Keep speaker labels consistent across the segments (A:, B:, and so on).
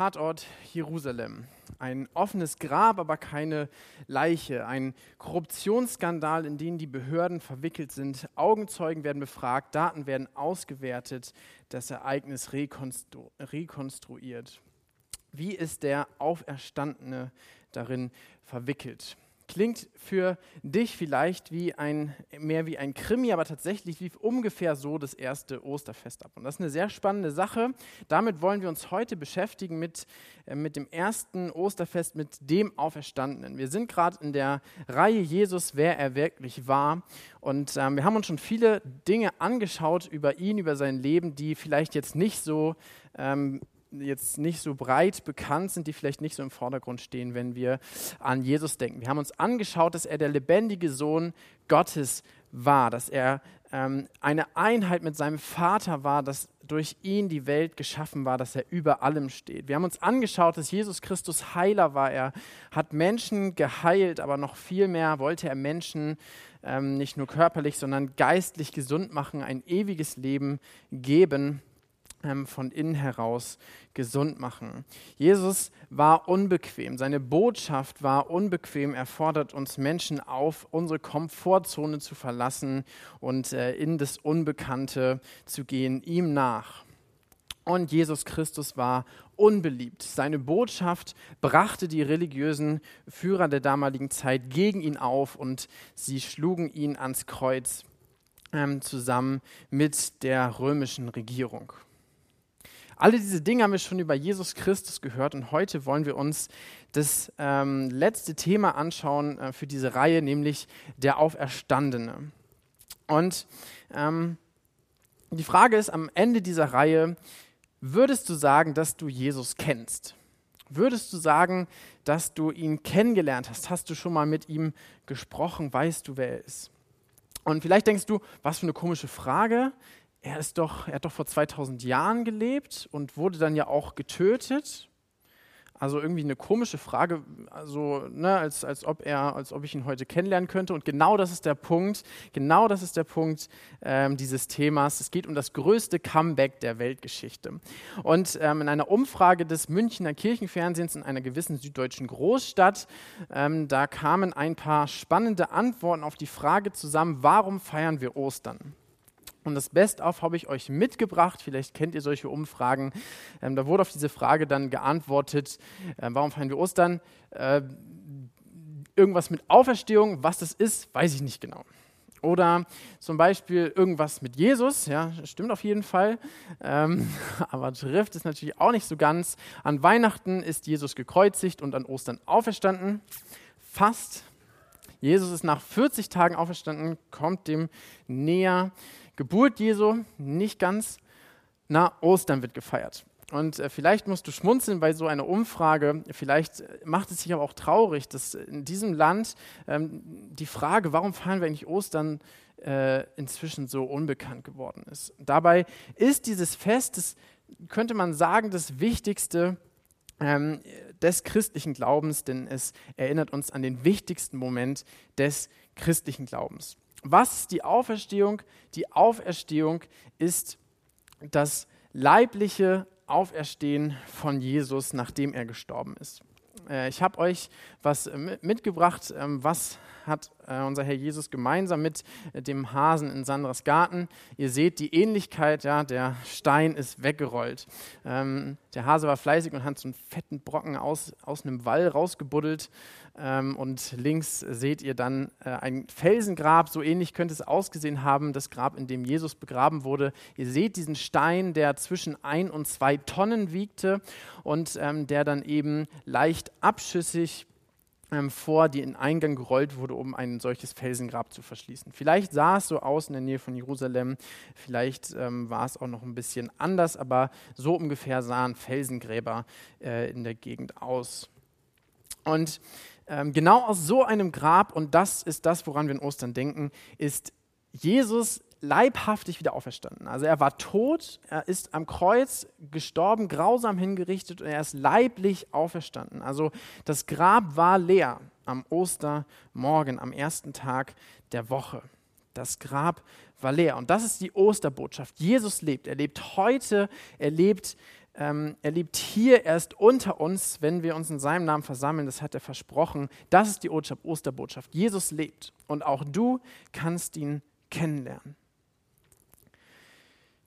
A: Tatort Jerusalem. Ein offenes Grab, aber keine Leiche. Ein Korruptionsskandal, in den die Behörden verwickelt sind. Augenzeugen werden befragt, Daten werden ausgewertet, das Ereignis rekonstru rekonstruiert. Wie ist der Auferstandene darin verwickelt? Klingt für dich vielleicht wie ein, mehr wie ein Krimi, aber tatsächlich lief ungefähr so das erste Osterfest ab. Und das ist eine sehr spannende Sache. Damit wollen wir uns heute beschäftigen mit, äh, mit dem ersten Osterfest, mit dem Auferstandenen. Wir sind gerade in der Reihe Jesus, wer er wirklich war. Und ähm, wir haben uns schon viele Dinge angeschaut über ihn, über sein Leben, die vielleicht jetzt nicht so ähm, jetzt nicht so breit bekannt sind, die vielleicht nicht so im Vordergrund stehen, wenn wir an Jesus denken. Wir haben uns angeschaut, dass er der lebendige Sohn Gottes war, dass er ähm, eine Einheit mit seinem Vater war, dass durch ihn die Welt geschaffen war, dass er über allem steht. Wir haben uns angeschaut, dass Jesus Christus Heiler war. Er hat Menschen geheilt, aber noch viel mehr wollte er Menschen ähm, nicht nur körperlich, sondern geistlich gesund machen, ein ewiges Leben geben von innen heraus gesund machen. Jesus war unbequem, seine Botschaft war unbequem. Er fordert uns Menschen auf, unsere Komfortzone zu verlassen und äh, in das Unbekannte zu gehen, ihm nach. Und Jesus Christus war unbeliebt. Seine Botschaft brachte die religiösen Führer der damaligen Zeit gegen ihn auf und sie schlugen ihn ans Kreuz ähm, zusammen mit der römischen Regierung. Alle diese Dinge haben wir schon über Jesus Christus gehört und heute wollen wir uns das ähm, letzte Thema anschauen äh, für diese Reihe, nämlich der Auferstandene. Und ähm, die Frage ist am Ende dieser Reihe, würdest du sagen, dass du Jesus kennst? Würdest du sagen, dass du ihn kennengelernt hast? Hast du schon mal mit ihm gesprochen? Weißt du, wer er ist? Und vielleicht denkst du, was für eine komische Frage er, ist doch, er hat doch vor 2000 Jahren gelebt und wurde dann ja auch getötet. Also irgendwie eine komische Frage, also, ne, als, als, ob er, als ob ich ihn heute kennenlernen könnte. Und genau das ist der Punkt, genau das ist der Punkt ähm, dieses Themas. Es geht um das größte Comeback der Weltgeschichte. Und ähm, in einer Umfrage des Münchner Kirchenfernsehens in einer gewissen süddeutschen Großstadt, ähm, da kamen ein paar spannende Antworten auf die Frage zusammen, warum feiern wir Ostern? Und das Best-of habe ich euch mitgebracht. Vielleicht kennt ihr solche Umfragen. Ähm, da wurde auf diese Frage dann geantwortet, äh, warum feiern wir Ostern? Äh, irgendwas mit Auferstehung, was das ist, weiß ich nicht genau. Oder zum Beispiel irgendwas mit Jesus, ja, stimmt auf jeden Fall, ähm, aber trifft es natürlich auch nicht so ganz. An Weihnachten ist Jesus gekreuzigt und an Ostern auferstanden. Fast. Jesus ist nach 40 Tagen auferstanden, kommt dem näher. Geburt Jesu nicht ganz, na, Ostern wird gefeiert. Und äh, vielleicht musst du schmunzeln bei so einer Umfrage. Vielleicht äh, macht es sich aber auch traurig, dass in diesem Land ähm, die Frage, warum feiern wir eigentlich Ostern, äh, inzwischen so unbekannt geworden ist. Dabei ist dieses Fest, das könnte man sagen, das Wichtigste ähm, des christlichen Glaubens, denn es erinnert uns an den wichtigsten Moment des christlichen Glaubens. Was ist die Auferstehung? Die Auferstehung ist das leibliche Auferstehen von Jesus, nachdem er gestorben ist. Äh, ich habe euch was äh, mitgebracht, ähm, was hat äh, unser Herr Jesus gemeinsam mit dem Hasen in Sandras Garten. Ihr seht die Ähnlichkeit, ja, der Stein ist weggerollt. Ähm, der Hase war fleißig und hat so einen fetten Brocken aus, aus einem Wall rausgebuddelt. Ähm, und links seht ihr dann äh, ein Felsengrab, so ähnlich könnte es ausgesehen haben, das Grab, in dem Jesus begraben wurde. Ihr seht diesen Stein, der zwischen ein und zwei Tonnen wiegte und ähm, der dann eben leicht abschüssig ähm, vor den Eingang gerollt wurde, um ein solches Felsengrab zu verschließen. Vielleicht sah es so aus in der Nähe von Jerusalem, vielleicht ähm, war es auch noch ein bisschen anders, aber so ungefähr sahen Felsengräber äh, in der Gegend aus. Und ähm, genau aus so einem Grab, und das ist das, woran wir in Ostern denken, ist Jesus leibhaftig wieder auferstanden. Also er war tot, er ist am Kreuz gestorben, grausam hingerichtet und er ist leiblich auferstanden. Also das Grab war leer am Ostermorgen, am ersten Tag der Woche. Das Grab war leer. Und das ist die Osterbotschaft. Jesus lebt. Er lebt heute. Er lebt ähm, er lebt hier erst unter uns, wenn wir uns in seinem Namen versammeln. Das hat er versprochen. Das ist die Osterbotschaft. Jesus lebt und auch du kannst ihn kennenlernen.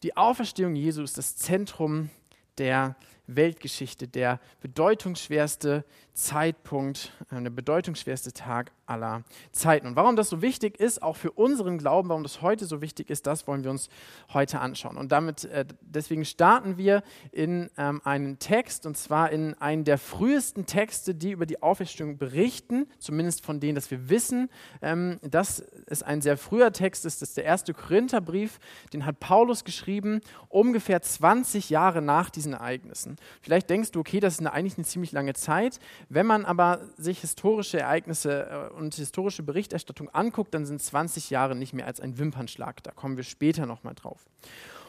A: Die Auferstehung Jesu ist das Zentrum der Weltgeschichte, der bedeutungsschwerste Zeitpunkt, äh, der bedeutungsschwerste Tag aller Zeiten. Und warum das so wichtig ist, auch für unseren Glauben, warum das heute so wichtig ist, das wollen wir uns heute anschauen. Und damit, äh, deswegen starten wir in ähm, einen Text, und zwar in einen der frühesten Texte, die über die Auferstehung berichten, zumindest von denen, dass wir wissen, ähm, dass es ein sehr früher Text ist. Das ist der erste Korintherbrief, den hat Paulus geschrieben, ungefähr 20 Jahre nach diesen Ereignissen. Vielleicht denkst du, okay, das ist eigentlich eine ziemlich lange Zeit. Wenn man aber sich historische Ereignisse äh, und historische Berichterstattung anguckt, dann sind 20 Jahre nicht mehr als ein Wimpernschlag. Da kommen wir später nochmal drauf.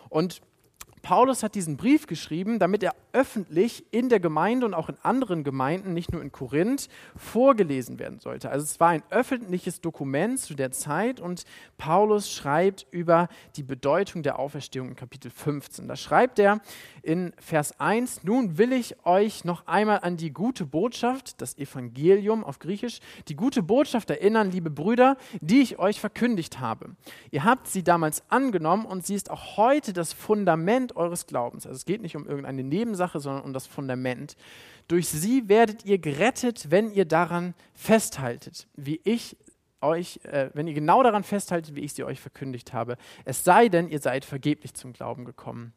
A: Und Paulus hat diesen Brief geschrieben, damit er öffentlich in der Gemeinde und auch in anderen Gemeinden, nicht nur in Korinth, vorgelesen werden sollte. Also es war ein öffentliches Dokument zu der Zeit und Paulus schreibt über die Bedeutung der Auferstehung in Kapitel 15. Da schreibt er in Vers 1, nun will ich euch noch einmal an die gute Botschaft, das Evangelium auf Griechisch, die gute Botschaft erinnern, liebe Brüder, die ich euch verkündigt habe. Ihr habt sie damals angenommen und sie ist auch heute das Fundament eures Glaubens. Also es geht nicht um irgendeine Nebensache, sondern um das Fundament. Durch sie werdet ihr gerettet, wenn ihr daran festhaltet, wie ich euch, äh, wenn ihr genau daran festhaltet, wie ich sie euch verkündigt habe. Es sei denn, ihr seid vergeblich zum Glauben gekommen.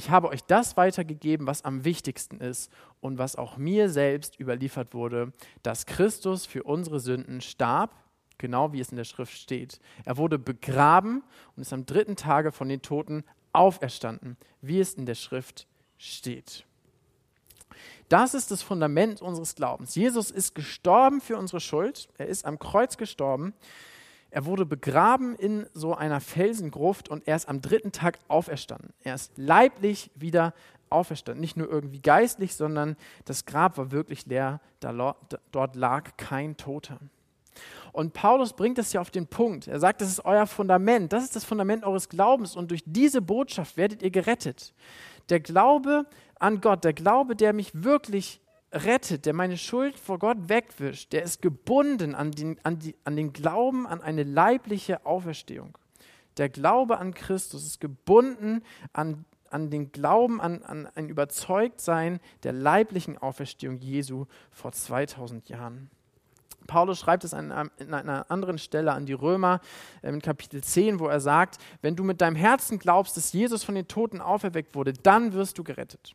A: Ich habe euch das weitergegeben, was am wichtigsten ist und was auch mir selbst überliefert wurde, dass Christus für unsere Sünden starb, genau wie es in der Schrift steht. Er wurde begraben und ist am dritten Tage von den Toten auferstanden, wie es in der Schrift steht. Das ist das Fundament unseres Glaubens. Jesus ist gestorben für unsere Schuld. Er ist am Kreuz gestorben. Er wurde begraben in so einer Felsengruft und er ist am dritten Tag auferstanden. Er ist leiblich wieder auferstanden. Nicht nur irgendwie geistlich, sondern das Grab war wirklich leer. dort lag kein Toter. Und Paulus bringt es ja auf den Punkt. Er sagt, das ist euer Fundament, das ist das Fundament eures Glaubens und durch diese Botschaft werdet ihr gerettet. Der Glaube an Gott, der Glaube, der mich wirklich rettet, der meine Schuld vor Gott wegwischt, der ist gebunden an den, an, die, an den Glauben an eine leibliche Auferstehung. Der Glaube an Christus ist gebunden an, an den Glauben, an, an ein Überzeugtsein der leiblichen Auferstehung Jesu vor 2000 Jahren. Paulus schreibt es an, einer anderen Stelle an die Römer ähm, in Kapitel 10, wo er sagt, wenn du mit deinem Herzen glaubst, dass Jesus von den Toten auferweckt wurde, dann wirst du gerettet.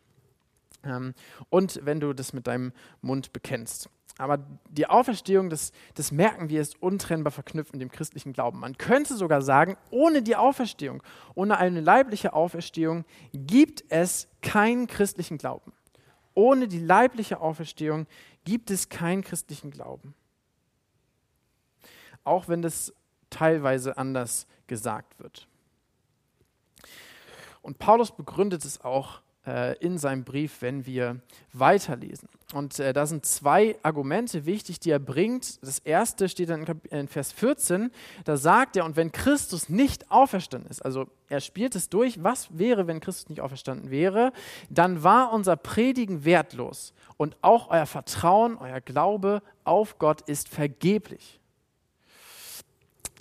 A: Ähm, und wenn du das mit deinem Mund bekennst. Aber die Auferstehung, das, das merken wir, ist untrennbar verknüpft mit dem christlichen Glauben. Man könnte sogar sagen, ohne die Auferstehung, ohne eine leibliche Auferstehung gibt es keinen christlichen Glauben. Ohne die leibliche Auferstehung gibt es keinen christlichen Glauben auch wenn das teilweise anders gesagt wird. Und Paulus begründet es auch äh, in seinem Brief, wenn wir weiterlesen. Und äh, da sind zwei Argumente wichtig, die er bringt. Das erste steht dann in, in Vers 14, da sagt er, und wenn Christus nicht auferstanden ist, also er spielt es durch, was wäre, wenn Christus nicht auferstanden wäre, dann war unser Predigen wertlos und auch euer Vertrauen, euer Glaube auf Gott ist vergeblich.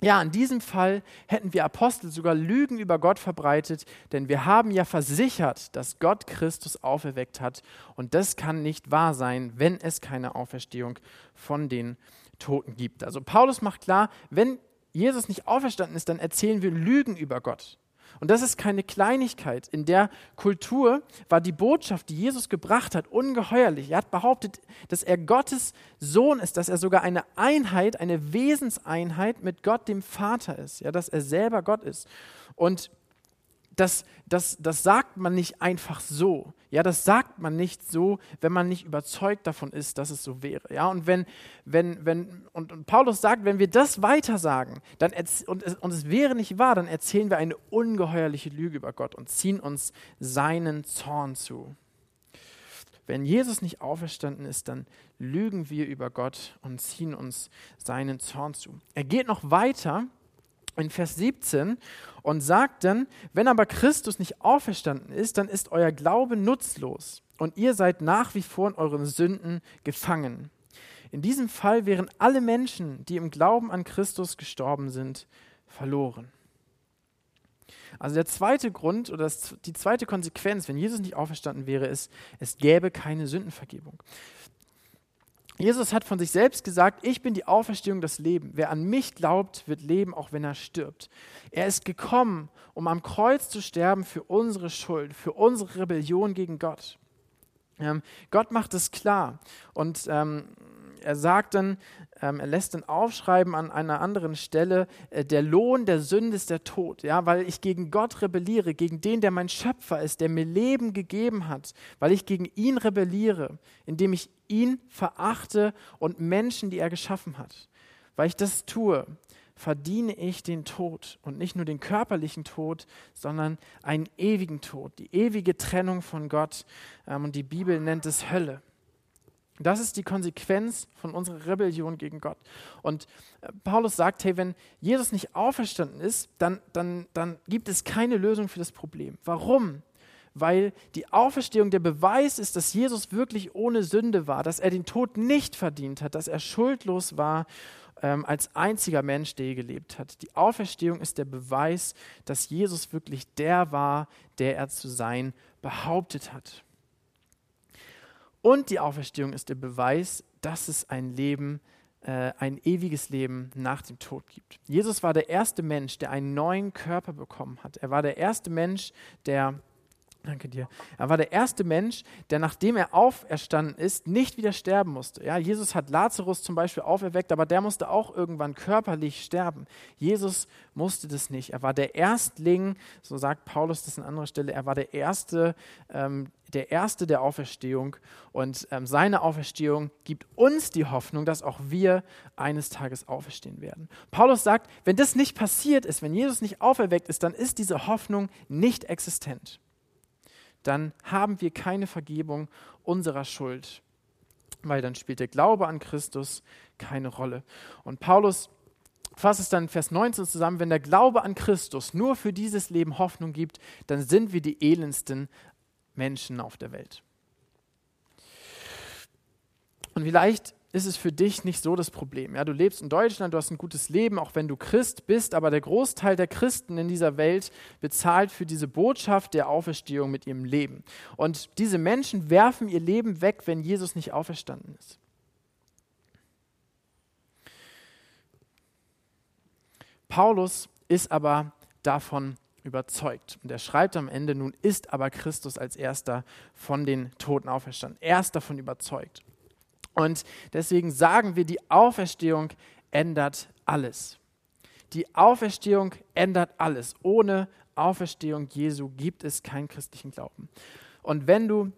A: Ja, in diesem Fall hätten wir Apostel sogar Lügen über Gott verbreitet, denn wir haben ja versichert, dass Gott Christus auferweckt hat. Und das kann nicht wahr sein, wenn es keine Auferstehung von den Toten gibt. Also Paulus macht klar, wenn Jesus nicht auferstanden ist, dann erzählen wir Lügen über Gott. Und das ist keine Kleinigkeit. In der Kultur war die Botschaft, die Jesus gebracht hat, ungeheuerlich. Er hat behauptet, dass er Gottes Sohn ist, dass er sogar eine Einheit, eine Wesenseinheit mit Gott, dem Vater ist, ja, dass er selber Gott ist. Und das, das, das sagt man nicht einfach so. Ja, das sagt man nicht so, wenn man nicht überzeugt davon ist, dass es so wäre. Ja, und wenn, wenn, wenn, und, und Paulus sagt, wenn wir das weitersagen, dann und, es, und es wäre nicht wahr, dann erzählen wir eine ungeheuerliche Lüge über Gott und ziehen uns seinen Zorn zu. Wenn Jesus nicht auferstanden ist, dann lügen wir über Gott und ziehen uns seinen Zorn zu. Er geht noch weiter in Vers 17 und sagt dann, wenn aber Christus nicht auferstanden ist, dann ist euer Glaube nutzlos und ihr seid nach wie vor in euren Sünden gefangen. In diesem Fall wären alle Menschen, die im Glauben an Christus gestorben sind, verloren. Also der zweite Grund oder die zweite Konsequenz, wenn Jesus nicht auferstanden wäre, ist, es gäbe keine Sündenvergebung. Jesus hat von sich selbst gesagt, ich bin die Auferstehung, das Leben. Wer an mich glaubt, wird leben, auch wenn er stirbt. Er ist gekommen, um am Kreuz zu sterben für unsere Schuld, für unsere Rebellion gegen Gott. Ähm, Gott macht es klar. Und ähm, er sagt dann, ähm, er lässt dann aufschreiben an einer anderen Stelle, äh, der Lohn der Sünde ist der Tod, ja, weil ich gegen Gott rebelliere, gegen den, der mein Schöpfer ist, der mir Leben gegeben hat, weil ich gegen ihn rebelliere, indem ich ihn verachte und Menschen, die er geschaffen hat. Weil ich das tue, verdiene ich den Tod und nicht nur den körperlichen Tod, sondern einen ewigen Tod, die ewige Trennung von Gott. Ähm, und die Bibel nennt es Hölle. Das ist die Konsequenz von unserer Rebellion gegen Gott. Und äh, Paulus sagt, hey, wenn Jesus nicht auferstanden ist, dann, dann, dann gibt es keine Lösung für das Problem. Warum? Weil die Auferstehung der Beweis ist, dass Jesus wirklich ohne Sünde war, dass er den Tod nicht verdient hat, dass er schuldlos war ähm, als einziger Mensch, der gelebt hat. Die Auferstehung ist der Beweis, dass Jesus wirklich der war, der er zu sein behauptet hat. Und die Auferstehung ist der Beweis, dass es ein Leben, äh, ein ewiges Leben nach dem Tod gibt. Jesus war der erste Mensch, der einen neuen Körper bekommen hat. Er war der erste Mensch, der Danke dir. Er war der erste Mensch, der nachdem er auferstanden ist, nicht wieder sterben musste. Ja, Jesus hat Lazarus zum Beispiel auferweckt, aber der musste auch irgendwann körperlich sterben. Jesus musste das nicht. Er war der Erstling, so sagt Paulus das an anderer Stelle, er war der Erste, ähm, der Erste der Auferstehung. Und ähm, seine Auferstehung gibt uns die Hoffnung, dass auch wir eines Tages auferstehen werden. Paulus sagt, wenn das nicht passiert ist, wenn Jesus nicht auferweckt ist, dann ist diese Hoffnung nicht existent dann haben wir keine Vergebung unserer Schuld, weil dann spielt der Glaube an Christus keine Rolle. Und Paulus fasst es dann in Vers 19 zusammen, wenn der Glaube an Christus nur für dieses Leben Hoffnung gibt, dann sind wir die elendsten Menschen auf der Welt. Und vielleicht ist es für dich nicht so das Problem. Ja, du lebst in Deutschland, du hast ein gutes Leben, auch wenn du Christ bist, aber der Großteil der Christen in dieser Welt bezahlt für diese Botschaft der Auferstehung mit ihrem Leben. Und diese Menschen werfen ihr Leben weg, wenn Jesus nicht auferstanden ist. Paulus ist aber davon überzeugt. Und er schreibt am Ende, nun ist aber Christus als erster von den Toten auferstanden. Er ist davon überzeugt. Und deswegen sagen wir, die Auferstehung ändert alles. Die Auferstehung ändert alles. Ohne Auferstehung Jesu gibt es keinen christlichen Glauben. Und wenn du,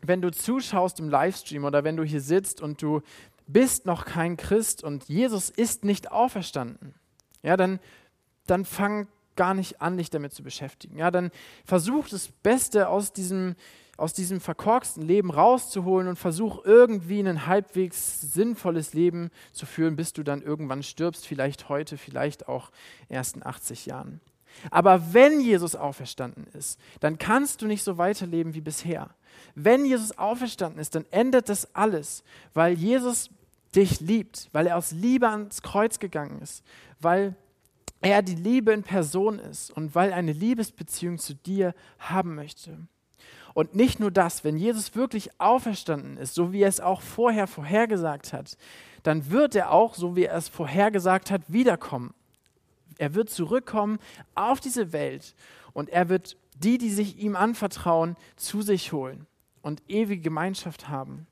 A: wenn du zuschaust im Livestream oder wenn du hier sitzt und du bist noch kein Christ und Jesus ist nicht auferstanden, ja, dann, dann fang gar nicht an, dich damit zu beschäftigen. Ja, dann versuch das Beste aus diesem, aus diesem verkorksten Leben rauszuholen und versuch irgendwie ein halbwegs sinnvolles Leben zu führen, bis du dann irgendwann stirbst, vielleicht heute, vielleicht auch erst in 80 Jahren. Aber wenn Jesus auferstanden ist, dann kannst du nicht so weiterleben wie bisher. Wenn Jesus auferstanden ist, dann ändert das alles, weil Jesus dich liebt, weil er aus Liebe ans Kreuz gegangen ist, weil er die Liebe in Person ist und weil eine Liebesbeziehung zu dir haben möchte. Und nicht nur das, wenn Jesus wirklich auferstanden ist, so wie er es auch vorher vorhergesagt hat, dann wird er auch, so wie er es vorhergesagt hat, wiederkommen. Er wird zurückkommen auf diese Welt und er wird die, die sich ihm anvertrauen, zu sich holen und ewige Gemeinschaft haben.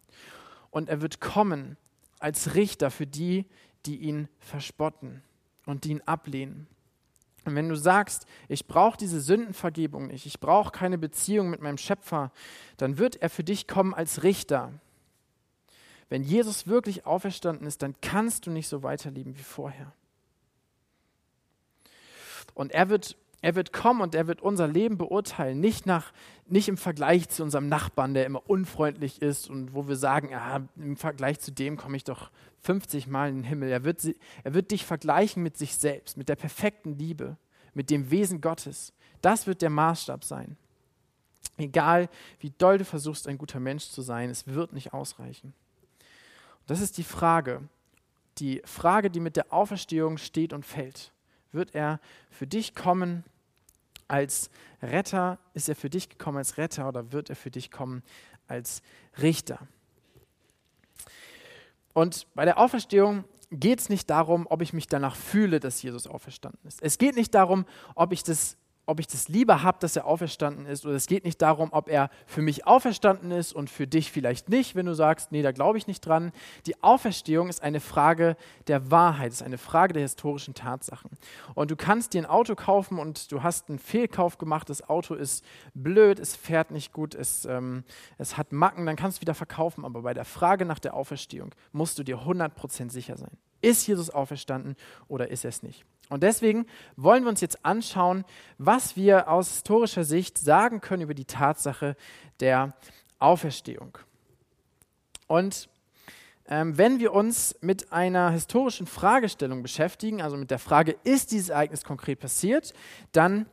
A: Und er wird kommen als Richter für die, die ihn verspotten und die ihn ablehnen. Und wenn du sagst, ich brauche diese Sündenvergebung nicht, ich brauche keine Beziehung mit meinem Schöpfer, dann wird er für dich kommen als Richter. Wenn Jesus wirklich auferstanden ist, dann kannst du nicht so weiterleben wie vorher. Und er wird Er wird kommen und er wird unser Leben beurteilen, nicht, nach, nicht im Vergleich zu unserem Nachbarn, der immer unfreundlich ist und wo wir sagen, ja, im Vergleich zu dem komme ich doch 50 Mal in den Himmel. Er wird, er wird dich vergleichen mit sich selbst, mit der perfekten Liebe, mit dem Wesen Gottes. Das wird der Maßstab sein. Egal, wie doll du versuchst, ein guter Mensch zu sein, es wird nicht ausreichen. Und das ist die Frage, die Frage, die mit der Auferstehung steht und fällt. Wird er für dich kommen als Retter? Ist er für dich gekommen als Retter oder wird er für dich kommen als Richter? Und bei der Auferstehung geht es nicht darum, ob ich mich danach fühle, dass Jesus auferstanden ist. Es geht nicht darum, ob ich das ob ich das lieber habe, dass er auferstanden ist. Oder es geht nicht darum, ob er für mich auferstanden ist und für dich vielleicht nicht, wenn du sagst, nee, da glaube ich nicht dran. Die Auferstehung ist eine Frage der Wahrheit, ist eine Frage der historischen Tatsachen. Und du kannst dir ein Auto kaufen und du hast einen Fehlkauf gemacht, das Auto ist blöd, es fährt nicht gut, es, ähm, es hat Macken, dann kannst du wieder verkaufen. Aber bei der Frage nach der Auferstehung musst du dir 100% sicher sein. Ist Jesus auferstanden oder ist er es nicht? Und deswegen wollen wir uns jetzt anschauen, was wir aus historischer Sicht sagen können über die Tatsache der Auferstehung. Und ähm, wenn wir uns mit einer historischen Fragestellung beschäftigen, also mit der Frage, ist dieses Ereignis konkret passiert, dann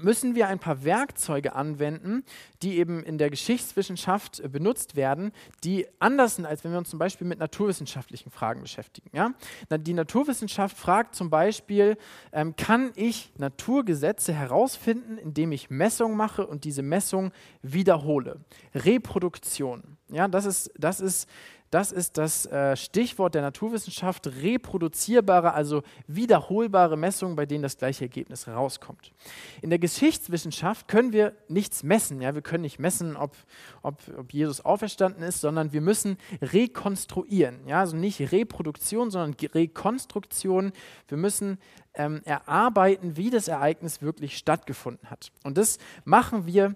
A: müssen wir ein paar Werkzeuge anwenden, die eben in der Geschichtswissenschaft äh, benutzt werden, die anders sind, als wenn wir uns zum Beispiel mit naturwissenschaftlichen Fragen beschäftigen. Ja? Die Naturwissenschaft fragt zum Beispiel, ähm, kann ich Naturgesetze herausfinden, indem ich Messungen mache und diese Messung wiederhole? Reproduktion. Ja, das ist, das ist das ist das äh, Stichwort der Naturwissenschaft, reproduzierbare, also wiederholbare Messungen, bei denen das gleiche Ergebnis rauskommt. In der Geschichtswissenschaft können wir nichts messen. Ja? Wir können nicht messen, ob, ob, ob Jesus auferstanden ist, sondern wir müssen rekonstruieren. Ja? Also nicht Reproduktion, sondern Rekonstruktion. Wir müssen ähm, erarbeiten, wie das Ereignis wirklich stattgefunden hat. Und das machen wir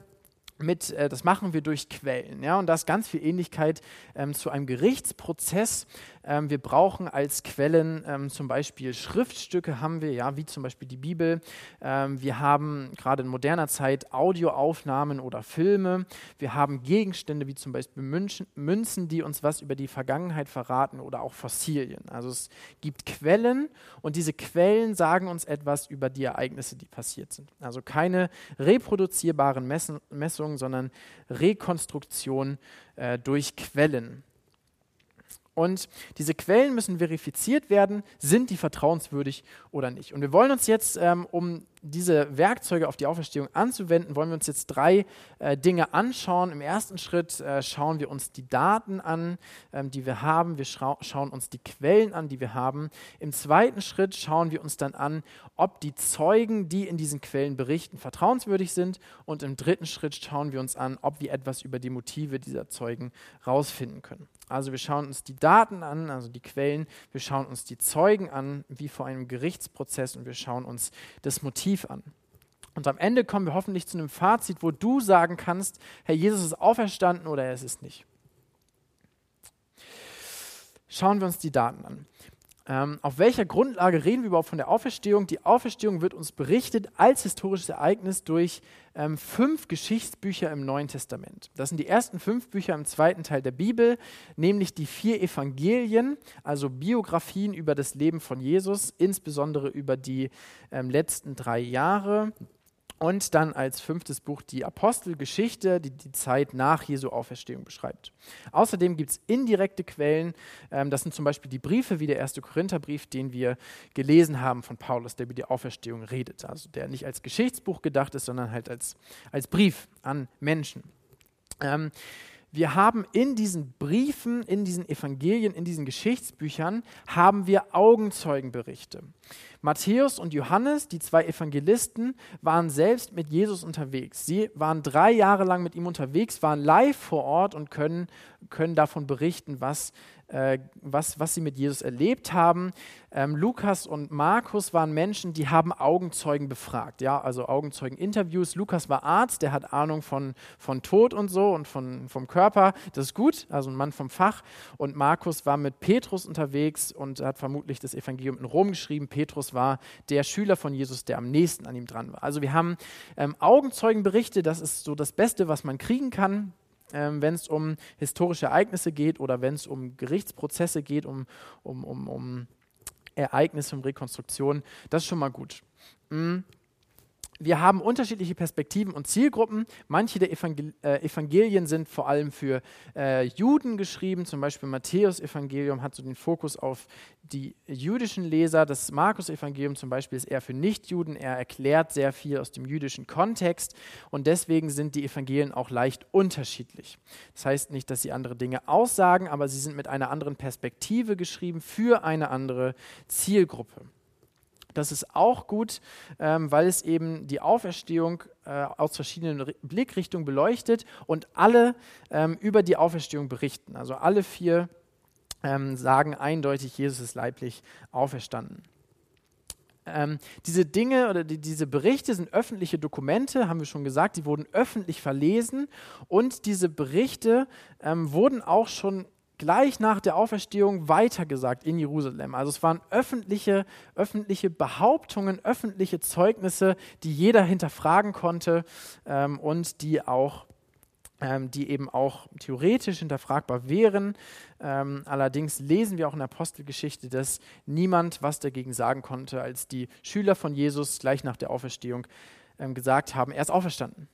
A: mit, äh, das machen wir durch Quellen. Ja? Und da ist ganz viel Ähnlichkeit ähm, zu einem Gerichtsprozess. Ähm, wir brauchen als Quellen ähm, zum Beispiel Schriftstücke, haben wir, ja, wie zum Beispiel die Bibel. Ähm, wir haben gerade in moderner Zeit Audioaufnahmen oder Filme. Wir haben Gegenstände wie zum Beispiel München, Münzen, die uns was über die Vergangenheit verraten oder auch Fossilien. Also es gibt Quellen und diese Quellen sagen uns etwas über die Ereignisse, die passiert sind. Also keine reproduzierbaren Messen, Messungen, sondern Rekonstruktion äh, durch Quellen. Und diese Quellen müssen verifiziert werden, sind die vertrauenswürdig oder nicht. Und wir wollen uns jetzt, ähm, um diese Werkzeuge auf die Auferstehung anzuwenden, wollen wir uns jetzt drei äh, Dinge anschauen. Im ersten Schritt äh, schauen wir uns die Daten an, ähm, die wir haben. Wir schauen uns die Quellen an, die wir haben. Im zweiten Schritt schauen wir uns dann an, ob die Zeugen, die in diesen Quellen berichten, vertrauenswürdig sind. Und im dritten Schritt schauen wir uns an, ob wir etwas über die Motive dieser Zeugen rausfinden können. Also wir schauen uns die Daten an, also die Quellen, wir schauen uns die Zeugen an, wie vor einem Gerichtsprozess, und wir schauen uns das Motiv an. Und am Ende kommen wir hoffentlich zu einem Fazit, wo du sagen kannst, Herr Jesus ist auferstanden oder er ist es nicht. Schauen wir uns die Daten an. Ähm, auf welcher Grundlage reden wir überhaupt von der Auferstehung? Die Auferstehung wird uns berichtet als historisches Ereignis durch ähm, fünf Geschichtsbücher im Neuen Testament. Das sind die ersten fünf Bücher im zweiten Teil der Bibel, nämlich die vier Evangelien, also Biografien über das Leben von Jesus, insbesondere über die ähm, letzten drei Jahre und dann als fünftes Buch die Apostelgeschichte, die die Zeit nach Jesu Auferstehung beschreibt. Außerdem gibt es indirekte Quellen, ähm, das sind zum Beispiel die Briefe wie der erste Korintherbrief, den wir gelesen haben von Paulus, der über die Auferstehung redet. Also der nicht als Geschichtsbuch gedacht ist, sondern halt als, als Brief an Menschen. Ähm, wir haben in diesen Briefen, in diesen Evangelien, in diesen Geschichtsbüchern, haben wir Augenzeugenberichte. Matthäus und Johannes, die zwei Evangelisten, waren selbst mit Jesus unterwegs. Sie waren drei Jahre lang mit ihm unterwegs, waren live vor Ort und können, können davon berichten, was äh, was, was sie mit Jesus erlebt haben. Ähm, Lukas und Markus waren Menschen, die haben Augenzeugen befragt, ja, also Augenzeugen-Interviews. Lukas war Arzt, der hat Ahnung von, von Tod und so und von, vom Körper, das ist gut, also ein Mann vom Fach. Und Markus war mit Petrus unterwegs und hat vermutlich das Evangelium in Rom geschrieben. Petrus Petrus war der Schüler von Jesus, der am nächsten an ihm dran war. Also wir haben ähm, Augenzeugenberichte, das ist so das Beste, was man kriegen kann, ähm, wenn es um historische Ereignisse geht oder wenn es um Gerichtsprozesse geht, um, um, um, um Ereignisse, um Rekonstruktion. Das ist schon mal gut. Mhm wir haben unterschiedliche Perspektiven und Zielgruppen. Manche der Evangel äh, Evangelien sind vor allem für äh, Juden geschrieben. Zum Beispiel Matthäus Evangelium hat so den Fokus auf die jüdischen Leser. Das Markus Evangelium zum Beispiel ist eher für Nichtjuden. Er erklärt sehr viel aus dem jüdischen Kontext und deswegen sind die Evangelien auch leicht unterschiedlich. Das heißt nicht, dass sie andere Dinge aussagen, aber sie sind mit einer anderen Perspektive geschrieben für eine andere Zielgruppe. Das ist auch gut, ähm, weil es eben die Auferstehung äh, aus verschiedenen Blickrichtungen beleuchtet und alle ähm, über die Auferstehung berichten. Also alle vier ähm, sagen eindeutig, Jesus ist leiblich auferstanden. Ähm, diese Dinge oder die, diese Berichte sind öffentliche Dokumente, haben wir schon gesagt, die wurden öffentlich verlesen und diese Berichte ähm, wurden auch schon gleich nach der Auferstehung weitergesagt in Jerusalem. Also es waren öffentliche, öffentliche Behauptungen, öffentliche Zeugnisse, die jeder hinterfragen konnte ähm, und die auch ähm, die eben auch theoretisch hinterfragbar wären. Ähm, allerdings lesen wir auch in der Apostelgeschichte, dass niemand was dagegen sagen konnte, als die Schüler von Jesus gleich nach der Auferstehung ähm, gesagt haben, er ist auferstanden.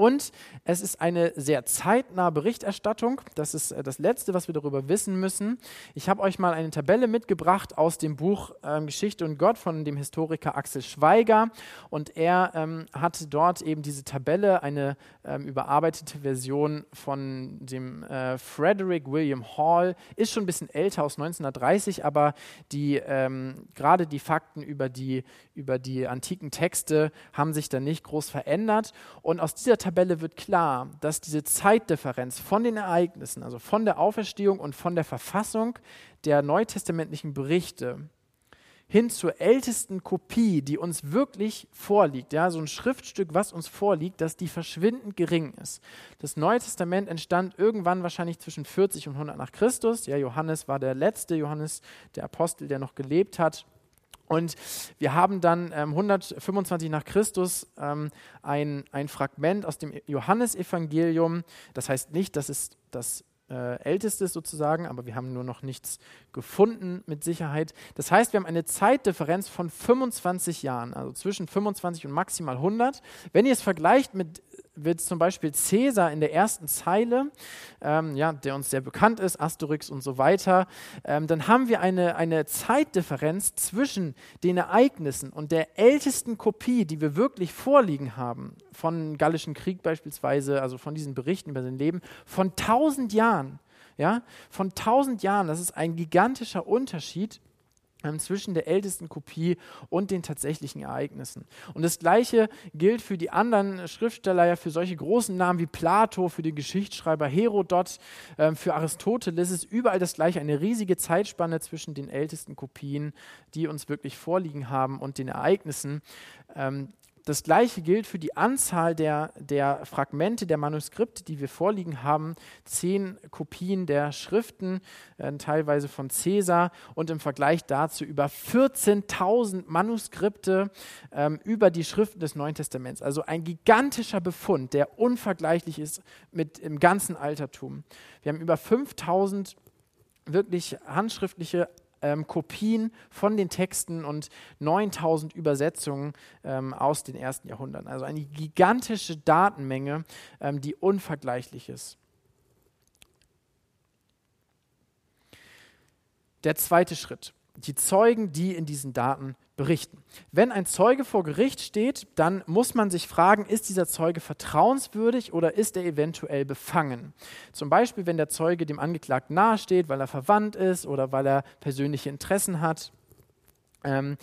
A: Und es ist eine sehr zeitnahe Berichterstattung. Das ist äh, das Letzte, was wir darüber wissen müssen. Ich habe euch mal eine Tabelle mitgebracht aus dem Buch ähm, Geschichte und Gott von dem Historiker Axel Schweiger. Und er ähm, hat dort eben diese Tabelle, eine ähm, überarbeitete Version von dem äh, Frederick William Hall. Ist schon ein bisschen älter, aus 1930, aber die, ähm, gerade die Fakten über die, über die antiken Texte haben sich dann nicht groß verändert. Und aus dieser Tabelle Tabelle wird klar, dass diese Zeitdifferenz von den Ereignissen, also von der Auferstehung und von der Verfassung der neutestamentlichen Berichte hin zur ältesten Kopie, die uns wirklich vorliegt, ja, so ein Schriftstück, was uns vorliegt, dass die verschwindend gering ist. Das Neue Testament entstand irgendwann wahrscheinlich zwischen 40 und 100 nach Christus. Ja, Johannes war der letzte Johannes, der Apostel, der noch gelebt hat. Und wir haben dann ähm, 125 nach Christus ähm, ein, ein Fragment aus dem Johannesevangelium. Das heißt nicht, dass es das äh, älteste ist sozusagen, aber wir haben nur noch nichts gefunden mit Sicherheit. Das heißt, wir haben eine Zeitdifferenz von 25 Jahren, also zwischen 25 und maximal 100. Wenn ihr es vergleicht mit wird zum Beispiel Cäsar in der ersten Zeile, ähm, ja, der uns sehr bekannt ist, Asterix und so weiter, ähm, dann haben wir eine, eine Zeitdifferenz zwischen den Ereignissen und der ältesten Kopie, die wir wirklich vorliegen haben, von Gallischen Krieg beispielsweise, also von diesen Berichten über sein Leben, von tausend Jahren. Ja, von tausend Jahren, das ist ein gigantischer Unterschied zwischen der ältesten Kopie und den tatsächlichen Ereignissen. Und das Gleiche gilt für die anderen Schriftsteller, ja für solche großen Namen wie Plato, für den Geschichtsschreiber Herodot, ähm, für Aristoteles ist überall das Gleiche, eine riesige Zeitspanne zwischen den ältesten Kopien, die uns wirklich vorliegen haben, und den Ereignissen. Ähm, das gleiche gilt für die Anzahl der, der Fragmente, der Manuskripte, die wir vorliegen haben. Zehn Kopien der Schriften, äh, teilweise von Caesar und im Vergleich dazu über 14.000 Manuskripte ähm, über die Schriften des Neuen Testaments. Also ein gigantischer Befund, der unvergleichlich ist mit dem ganzen Altertum. Wir haben über 5.000 wirklich handschriftliche ähm, Kopien von den Texten und 9000 Übersetzungen ähm, aus den ersten Jahrhunderten. Also eine gigantische Datenmenge, ähm, die unvergleichlich ist. Der zweite Schritt, die Zeugen, die in diesen Daten berichten. Wenn ein Zeuge vor Gericht steht, dann muss man sich fragen, ist dieser Zeuge vertrauenswürdig oder ist er eventuell befangen? Zum Beispiel, wenn der Zeuge dem Angeklagten nahesteht, weil er verwandt ist oder weil er persönliche Interessen hat. Ähm,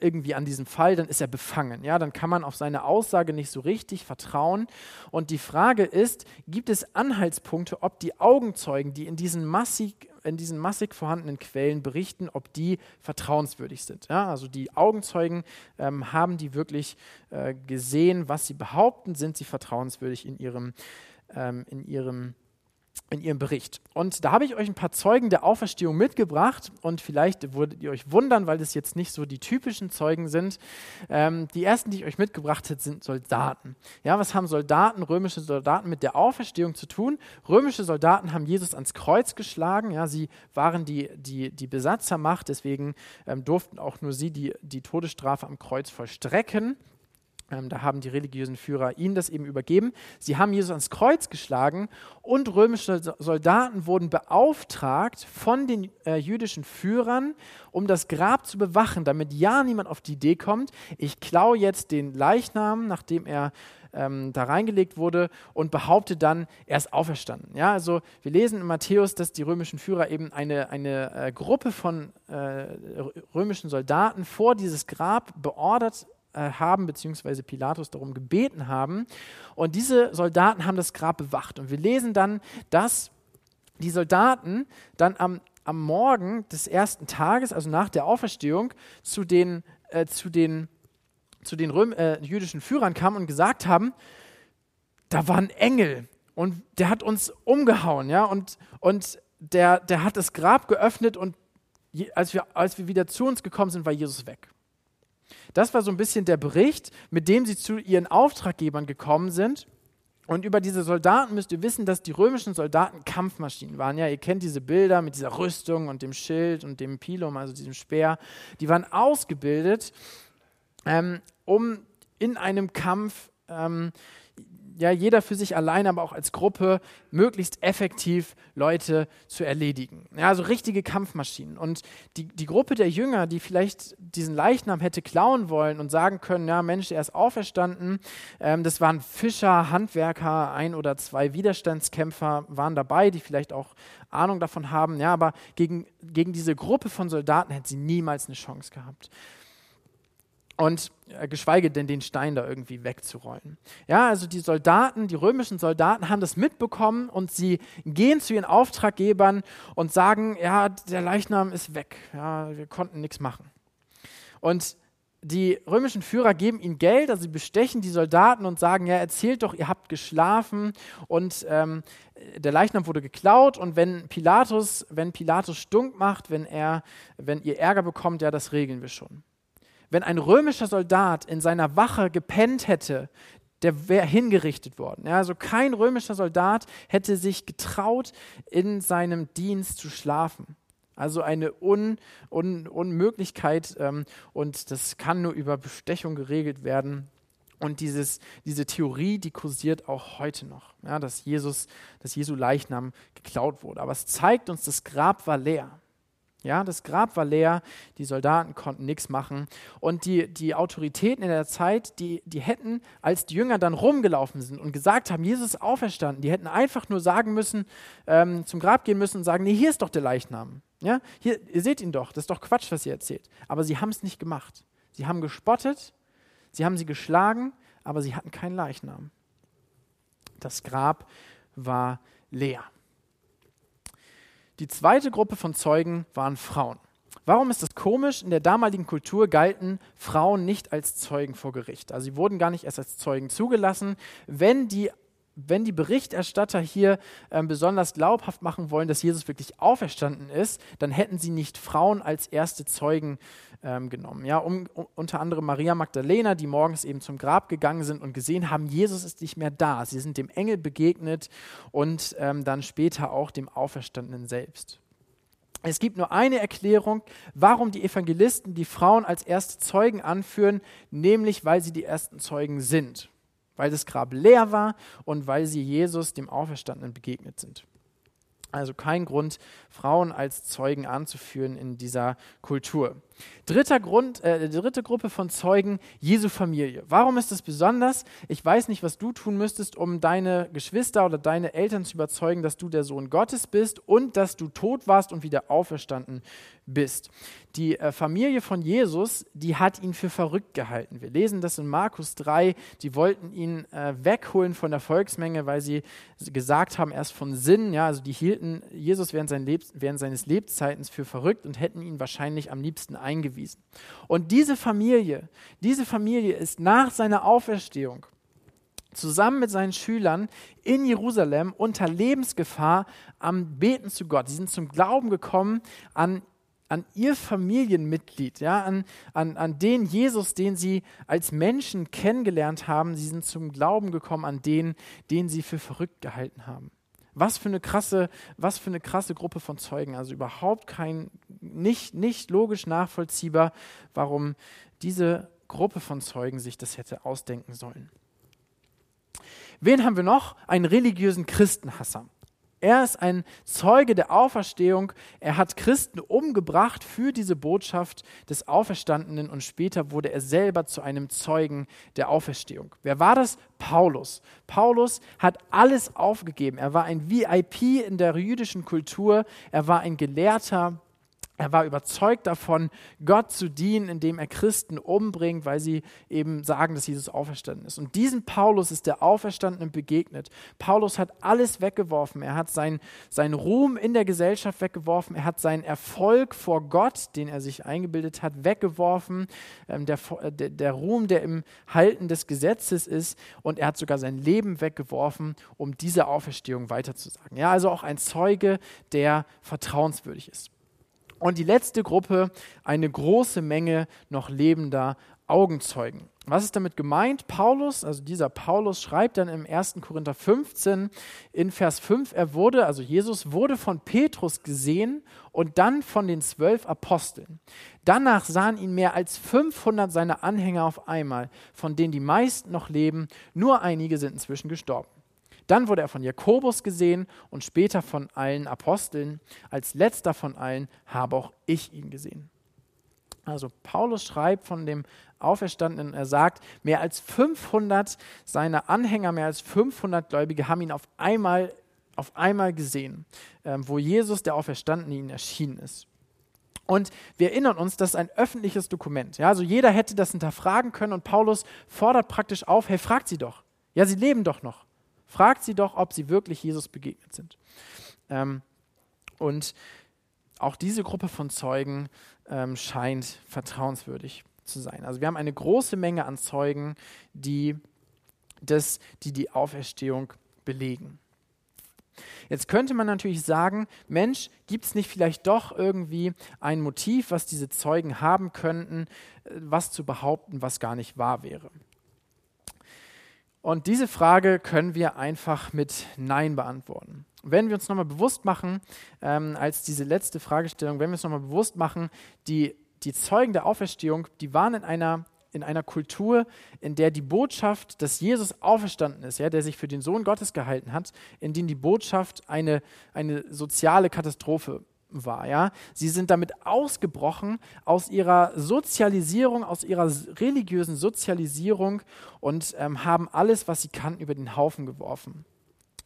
A: irgendwie an diesem Fall, dann ist er befangen. Ja, dann kann man auf seine Aussage nicht so richtig vertrauen. Und die Frage ist, gibt es Anhaltspunkte, ob die Augenzeugen, die in diesen massig in diesen massig vorhandenen Quellen berichten, ob die vertrauenswürdig sind. Ja, also die Augenzeugen ähm, haben die wirklich äh, gesehen, was sie behaupten, sind sie vertrauenswürdig in ihrem, ähm, in ihrem in ihrem Bericht. Und da habe ich euch ein paar Zeugen der Auferstehung mitgebracht und vielleicht würdet ihr euch wundern, weil das jetzt nicht so die typischen Zeugen sind. Ähm, die ersten, die ich euch mitgebracht habe, sind Soldaten. Ja, was haben Soldaten, römische Soldaten mit der Auferstehung zu tun? Römische Soldaten haben Jesus ans Kreuz geschlagen. Ja, sie waren die, die, die Besatzermacht, deswegen ähm, durften auch nur sie die, die Todesstrafe am Kreuz vollstrecken. Ähm, da haben die religiösen Führer ihnen das eben übergeben. Sie haben Jesus ans Kreuz geschlagen und römische Soldaten wurden beauftragt von den äh, jüdischen Führern, um das Grab zu bewachen, damit ja niemand auf die Idee kommt, ich klaue jetzt den Leichnam, nachdem er ähm, da reingelegt wurde und behaupte dann, er ist auferstanden. Ja, also wir lesen in Matthäus, dass die römischen Führer eben eine, eine äh, Gruppe von äh, römischen Soldaten vor dieses Grab beordert haben, beziehungsweise Pilatus darum gebeten haben. Und diese Soldaten haben das Grab bewacht. Und wir lesen dann, dass die Soldaten dann am, am Morgen des ersten Tages, also nach der Auferstehung, zu den, äh, zu den, zu den Röm, äh, jüdischen Führern kamen und gesagt haben, da war ein Engel und der hat uns umgehauen, ja, und, und der, der hat das Grab geöffnet und je, als, wir, als wir wieder zu uns gekommen sind, war Jesus weg. Das war so ein bisschen der Bericht, mit dem sie zu ihren Auftraggebern gekommen sind. Und über diese Soldaten müsst ihr wissen, dass die römischen Soldaten Kampfmaschinen waren. Ja, ihr kennt diese Bilder mit dieser Rüstung und dem Schild und dem Pilum, also diesem Speer. Die waren ausgebildet, ähm, um in einem Kampf ähm, ja, jeder für sich allein, aber auch als Gruppe möglichst effektiv Leute zu erledigen. Ja, also richtige Kampfmaschinen. Und die, die Gruppe der Jünger, die vielleicht diesen Leichnam hätte klauen wollen und sagen können, ja Mensch, er ist auferstanden, ähm, das waren Fischer, Handwerker, ein oder zwei Widerstandskämpfer waren dabei, die vielleicht auch Ahnung davon haben, ja, aber gegen, gegen diese Gruppe von Soldaten hätten sie niemals eine Chance gehabt und äh, geschweige denn den Stein da irgendwie wegzurollen. Ja, also die Soldaten, die römischen Soldaten haben das mitbekommen und sie gehen zu ihren Auftraggebern und sagen, ja, der Leichnam ist weg, ja, wir konnten nichts machen. Und die römischen Führer geben ihnen Geld, also sie bestechen die Soldaten und sagen, ja, erzählt doch, ihr habt geschlafen und ähm, der Leichnam wurde geklaut und wenn Pilatus, wenn Pilatus stunk macht, wenn er, wenn ihr Ärger bekommt, ja, das regeln wir schon wenn ein römischer Soldat in seiner Wache gepennt hätte, der wäre hingerichtet worden. Ja, also kein römischer Soldat hätte sich getraut, in seinem Dienst zu schlafen. Also eine Un Un Unmöglichkeit ähm, und das kann nur über Bestechung geregelt werden. Und dieses, diese Theorie, die kursiert auch heute noch, ja, dass Jesus, dass Jesu Leichnam geklaut wurde. Aber es zeigt uns, das Grab war leer. Ja, das Grab war leer, die Soldaten konnten nichts machen. Und die, die Autoritäten in der Zeit, die, die hätten, als die Jünger dann rumgelaufen sind und gesagt haben, Jesus ist auferstanden, die hätten einfach nur sagen müssen, ähm, zum Grab gehen müssen und sagen, nee, hier ist doch der Leichnam. Ja, hier, ihr seht ihn doch, das ist doch Quatsch, was ihr erzählt. Aber sie haben es nicht gemacht. Sie haben gespottet, sie haben sie geschlagen, aber sie hatten keinen Leichnam. Das Grab war leer. Die zweite Gruppe von Zeugen waren Frauen. Warum ist das komisch? In der damaligen Kultur galten Frauen nicht als Zeugen vor Gericht. Also sie wurden gar nicht erst als Zeugen zugelassen. Wenn die, wenn die Berichterstatter hier äh, besonders glaubhaft machen wollen, dass Jesus wirklich auferstanden ist, dann hätten sie nicht Frauen als erste Zeugen ähm, genommen. Ja, um, um, unter anderem Maria Magdalena, die morgens eben zum Grab gegangen sind und gesehen haben, Jesus ist nicht mehr da. Sie sind dem Engel begegnet und ähm, dann später auch dem Auferstandenen selbst. Es gibt nur eine Erklärung, warum die Evangelisten die Frauen als erste Zeugen anführen, nämlich weil sie die ersten Zeugen sind, weil das Grab leer war und weil sie Jesus, dem Auferstandenen, begegnet sind. Also kein Grund, Frauen als Zeugen anzuführen in dieser Kultur. Dritter Grund, äh, dritte Gruppe von Zeugen, Jesu Familie. Warum ist das besonders? Ich weiß nicht, was du tun müsstest, um deine Geschwister oder deine Eltern zu überzeugen, dass du der Sohn Gottes bist und dass du tot warst und wieder auferstanden bist. Die äh, Familie von Jesus, die hat ihn für verrückt gehalten. Wir lesen das in Markus 3. Die wollten ihn äh, wegholen von der Volksmenge, weil sie gesagt haben, er ist von Sinn. Ja, also die hielten Jesus während, sein Lebens, während seines Lebzeitens für verrückt und hätten ihn wahrscheinlich am liebsten eingewiesen. Und diese Familie, diese Familie ist nach seiner Auferstehung zusammen mit seinen Schülern in Jerusalem unter Lebensgefahr am Beten zu Gott. Sie sind zum Glauben gekommen an, an ihr Familienmitglied, ja, an, an, an den Jesus, den sie als Menschen kennengelernt haben. Sie sind zum Glauben gekommen an den, den sie für verrückt gehalten haben. Was für eine krasse, was für eine krasse Gruppe von Zeugen. Also überhaupt kein, nicht, nicht logisch nachvollziehbar, warum diese Gruppe von Zeugen sich das hätte ausdenken sollen. Wen haben wir noch? Einen religiösen Christenhasser. Er ist ein Zeuge der Auferstehung. Er hat Christen umgebracht für diese Botschaft des Auferstandenen und später wurde er selber zu einem Zeugen der Auferstehung. Wer war das? Paulus. Paulus hat alles aufgegeben. Er war ein VIP in der jüdischen Kultur. Er war ein Gelehrter. Er war überzeugt davon, Gott zu dienen, indem er Christen umbringt, weil sie eben sagen, dass Jesus auferstanden ist. Und diesem Paulus ist der Auferstandene begegnet. Paulus hat alles weggeworfen. Er hat seinen sein Ruhm in der Gesellschaft weggeworfen. Er hat seinen Erfolg vor Gott, den er sich eingebildet hat, weggeworfen. Ähm, der, der, der Ruhm, der im Halten des Gesetzes ist. Und er hat sogar sein Leben weggeworfen, um diese Auferstehung weiterzusagen. Ja, also auch ein Zeuge, der vertrauenswürdig ist. Und die letzte Gruppe, eine große Menge noch lebender Augenzeugen. Was ist damit gemeint? Paulus, also dieser Paulus schreibt dann im 1. Korinther 15 in Vers 5, er wurde, also Jesus wurde von Petrus gesehen und dann von den zwölf Aposteln. Danach sahen ihn mehr als 500 seiner Anhänger auf einmal, von denen die meisten noch leben, nur einige sind inzwischen gestorben. Dann wurde er von Jakobus gesehen und später von allen Aposteln. Als letzter von allen habe auch ich ihn gesehen. Also Paulus schreibt von dem Auferstandenen, er sagt, mehr als 500 seiner Anhänger, mehr als 500 Gläubige haben ihn auf einmal, auf einmal gesehen, ähm, wo Jesus, der Auferstandene, ihnen erschienen ist. Und wir erinnern uns, das ist ein öffentliches Dokument. Ja, also jeder hätte das hinterfragen können und Paulus fordert praktisch auf, hey, fragt sie doch. Ja, sie leben doch noch. Fragt sie doch, ob sie wirklich Jesus begegnet sind. Ähm, und auch diese Gruppe von Zeugen ähm, scheint vertrauenswürdig zu sein. Also wir haben eine große Menge an Zeugen, die das, die, die Auferstehung belegen. Jetzt könnte man natürlich sagen, Mensch, gibt es nicht vielleicht doch irgendwie ein Motiv, was diese Zeugen haben könnten, äh, was zu behaupten, was gar nicht wahr wäre? Und diese Frage können wir einfach mit Nein beantworten. Wenn wir uns nochmal bewusst machen, ähm, als diese letzte Fragestellung, wenn wir uns nochmal bewusst machen, die, die Zeugen der Auferstehung, die waren in einer, in einer Kultur, in der die Botschaft, dass Jesus auferstanden ist, ja, der sich für den Sohn Gottes gehalten hat, in denen die Botschaft eine, eine soziale Katastrophe war. Ja? Sie sind damit ausgebrochen aus ihrer Sozialisierung, aus ihrer religiösen Sozialisierung und ähm, haben alles, was sie kannten, über den Haufen geworfen.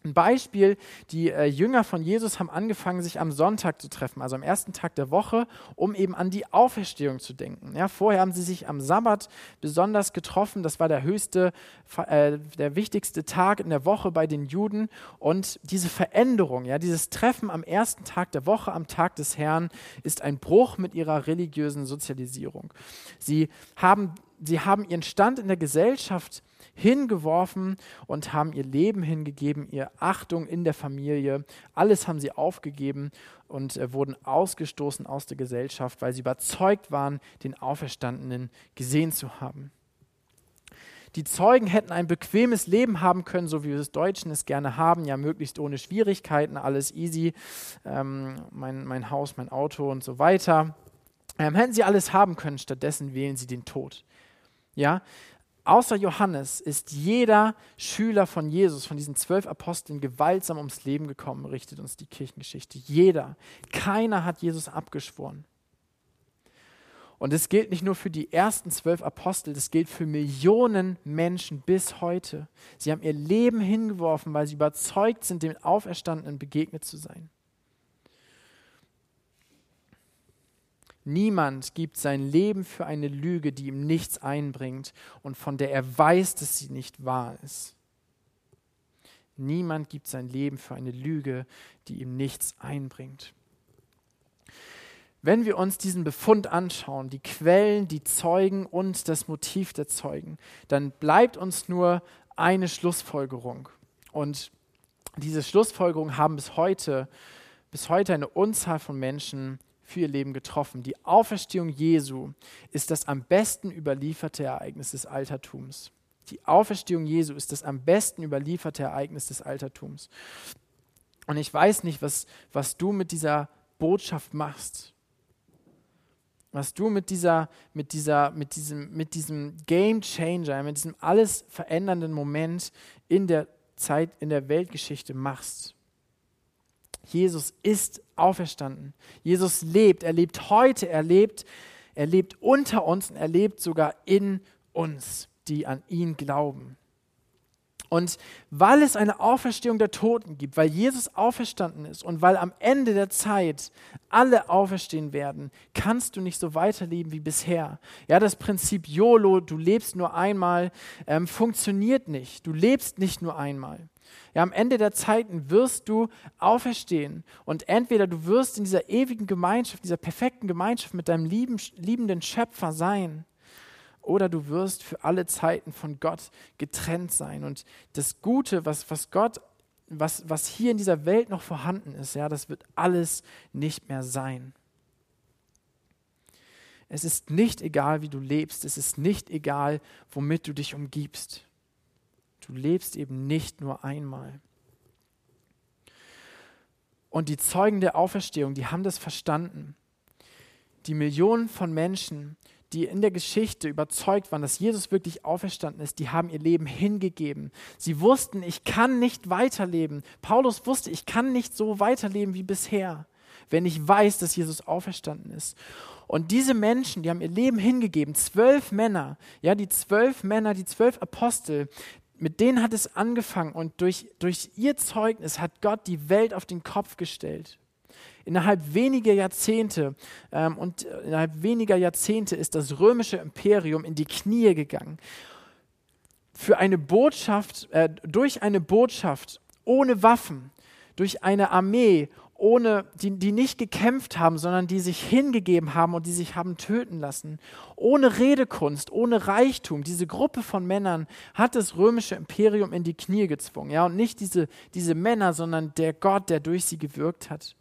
A: Ein Beispiel, die äh, Jünger von Jesus haben angefangen, sich am Sonntag zu treffen, also am ersten Tag der Woche, um eben an die Auferstehung zu denken. Ja, vorher haben sie sich am Sabbat besonders getroffen, das war der höchste, äh, der wichtigste Tag in der Woche bei den Juden. Und diese Veränderung, ja, dieses Treffen am ersten Tag der Woche, am Tag des Herrn, ist ein Bruch mit ihrer religiösen Sozialisierung. Sie haben, sie haben ihren Stand in der Gesellschaft hingeworfen und haben ihr Leben hingegeben, ihr Achtung in der Familie. Alles haben sie aufgegeben und äh, wurden ausgestoßen aus der Gesellschaft, weil sie überzeugt waren, den Auferstandenen gesehen zu haben. Die Zeugen hätten ein bequemes Leben haben können, so wie wir es Deutschen es gerne haben, ja möglichst ohne Schwierigkeiten, alles easy, ähm, mein, mein Haus, mein Auto und so weiter. Ähm, hätten sie alles haben können, stattdessen wählen sie den Tod. Ja, Außer Johannes ist jeder Schüler von Jesus, von diesen zwölf Aposteln, gewaltsam ums Leben gekommen, richtet uns die Kirchengeschichte. Jeder. Keiner hat Jesus abgeschworen. Und es gilt nicht nur für die ersten zwölf Apostel, das gilt für Millionen Menschen bis heute. Sie haben ihr Leben hingeworfen, weil sie überzeugt sind, dem Auferstandenen begegnet zu sein. Niemand gibt sein Leben für eine Lüge, die ihm nichts einbringt und von der er weiß, dass sie nicht wahr ist. Niemand gibt sein Leben für eine Lüge, die ihm nichts einbringt. Wenn wir uns diesen Befund anschauen, die Quellen, die Zeugen und das Motiv der Zeugen, dann bleibt uns nur eine Schlussfolgerung. Und diese Schlussfolgerung haben bis heute, bis heute eine Unzahl von Menschen für ihr Leben getroffen. Die Auferstehung Jesu ist das am besten überlieferte Ereignis des Altertums. Die Auferstehung Jesu ist das am besten überlieferte Ereignis des Altertums. Und ich weiß nicht, was, was du mit dieser Botschaft machst. Was du mit dieser, mit dieser, mit diesem, mit diesem Game Changer, mit diesem alles verändernden Moment in der Zeit, in der Weltgeschichte machst. Jesus ist auferstanden. Jesus lebt. Er lebt heute. Er lebt, er lebt unter uns und er lebt sogar in uns, die an ihn glauben. Und weil es eine Auferstehung der Toten gibt, weil Jesus auferstanden ist und weil am Ende der Zeit alle auferstehen werden, kannst du nicht so weiterleben wie bisher. Ja, das Prinzip YOLO, du lebst nur einmal, ähm, funktioniert nicht. Du lebst nicht nur einmal. Ja, am Ende der Zeiten wirst du auferstehen und entweder du wirst in dieser ewigen Gemeinschaft, dieser perfekten Gemeinschaft mit deinem lieben, liebenden Schöpfer sein oder du wirst für alle Zeiten von Gott getrennt sein. Und das Gute, was, was Gott, was, was hier in dieser Welt noch vorhanden ist, ja, das wird alles nicht mehr sein. Es ist nicht egal, wie du lebst. Es ist nicht egal, womit du dich umgibst. Du lebst eben nicht nur einmal. Und die Zeugen der Auferstehung, die haben das verstanden. Die Millionen von Menschen, die in der Geschichte überzeugt waren, dass Jesus wirklich auferstanden ist, die haben ihr Leben hingegeben. Sie wussten, ich kann nicht weiterleben. Paulus wusste, ich kann nicht so weiterleben wie bisher, wenn ich weiß, dass Jesus auferstanden ist. Und diese Menschen, die haben ihr Leben hingegeben, zwölf Männer, ja, die zwölf Männer, die zwölf Apostel, mit denen hat es angefangen und durch, durch ihr Zeugnis hat Gott die Welt auf den Kopf gestellt. Innerhalb weniger Jahrzehnte ähm, und innerhalb weniger Jahrzehnte ist das römische Imperium in die Knie gegangen. Für eine Botschaft, äh, durch eine Botschaft ohne Waffen, durch eine Armee, ohne, die, die nicht gekämpft haben, sondern die sich hingegeben haben und die sich haben töten lassen. Ohne Redekunst, ohne Reichtum. Diese Gruppe von Männern hat das römische Imperium in die Knie gezwungen. Ja, und nicht diese, diese Männer, sondern der Gott, der durch sie gewirkt hat.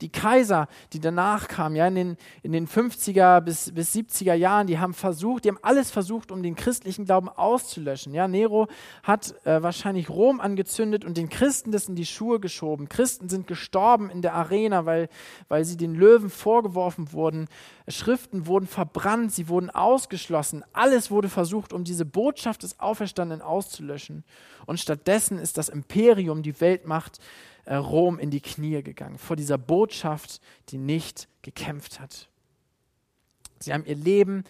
A: Die Kaiser, die danach kamen, ja, in den, in den 50er bis, bis 70er Jahren, die haben versucht, die haben alles versucht, um den christlichen Glauben auszulöschen. Ja, Nero hat äh, wahrscheinlich Rom angezündet und den Christen das in die Schuhe geschoben. Christen sind gestorben in der Arena, weil, weil sie den Löwen vorgeworfen wurden. Schriften wurden verbrannt, sie wurden ausgeschlossen. Alles wurde versucht, um diese Botschaft des Auferstandenen auszulöschen. Und stattdessen ist das Imperium, die Weltmacht, Rom in die Knie gegangen, vor dieser Botschaft, die nicht gekämpft hat. Sie haben ihr Leben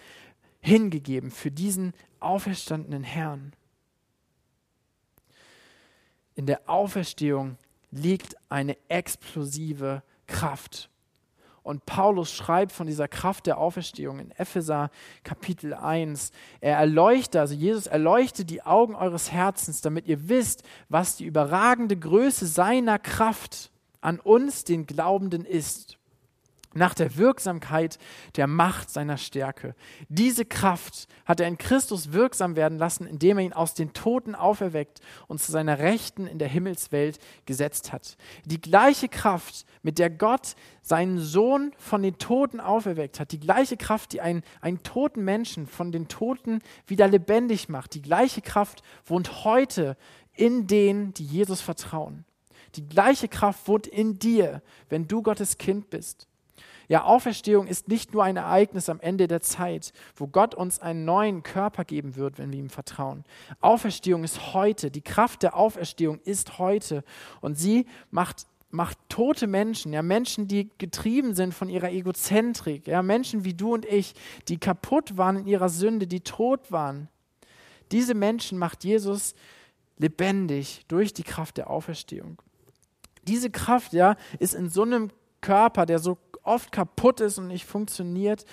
A: hingegeben für diesen auferstandenen Herrn. In der Auferstehung liegt eine explosive Kraft. Und Paulus schreibt von dieser Kraft der Auferstehung in Epheser Kapitel 1. Er erleuchtet, also Jesus erleuchtet die Augen eures Herzens, damit ihr wisst, was die überragende Größe seiner Kraft an uns, den Glaubenden, ist nach der Wirksamkeit der Macht seiner Stärke. Diese Kraft hat er in Christus wirksam werden lassen, indem er ihn aus den Toten auferweckt und zu seiner Rechten in der Himmelswelt gesetzt hat. Die gleiche Kraft, mit der Gott seinen Sohn von den Toten auferweckt hat, die gleiche Kraft, die einen, einen toten Menschen von den Toten wieder lebendig macht, die gleiche Kraft wohnt heute in denen, die Jesus vertrauen. Die gleiche Kraft wohnt in dir, wenn du Gottes Kind bist. Ja, Auferstehung ist nicht nur ein Ereignis am Ende der Zeit, wo Gott uns einen neuen Körper geben wird, wenn wir ihm vertrauen. Auferstehung ist heute. Die Kraft der Auferstehung ist heute. Und sie macht macht tote Menschen, ja Menschen, die getrieben sind von ihrer Egozentrik, ja Menschen wie du und ich, die kaputt waren in ihrer Sünde, die tot waren. Diese Menschen macht Jesus lebendig durch die Kraft der Auferstehung. Diese Kraft, ja, ist in so einem Körper, der so oft kaputt ist und nicht funktioniert.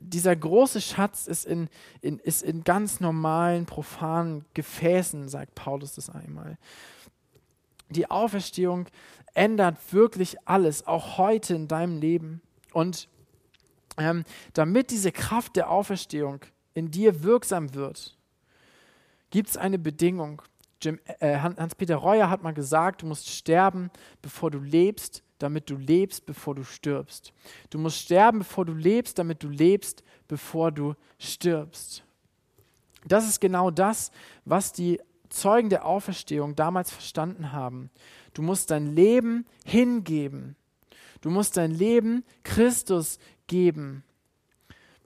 A: Dieser große Schatz ist in, in, ist in ganz normalen, profanen Gefäßen, sagt Paulus das einmal. Die Auferstehung ändert wirklich alles, auch heute in deinem Leben. Und ähm, damit diese Kraft der Auferstehung in dir wirksam wird, gibt es eine Bedingung. Jim, äh, Hans-Peter Reuer hat mal gesagt, du musst sterben, bevor du lebst, damit du lebst, bevor du stirbst. Du musst sterben, bevor du lebst, damit du lebst, bevor du stirbst. Das ist genau das, was die Zeugen der Auferstehung damals verstanden haben. Du musst dein Leben hingeben. Du musst dein Leben Christus geben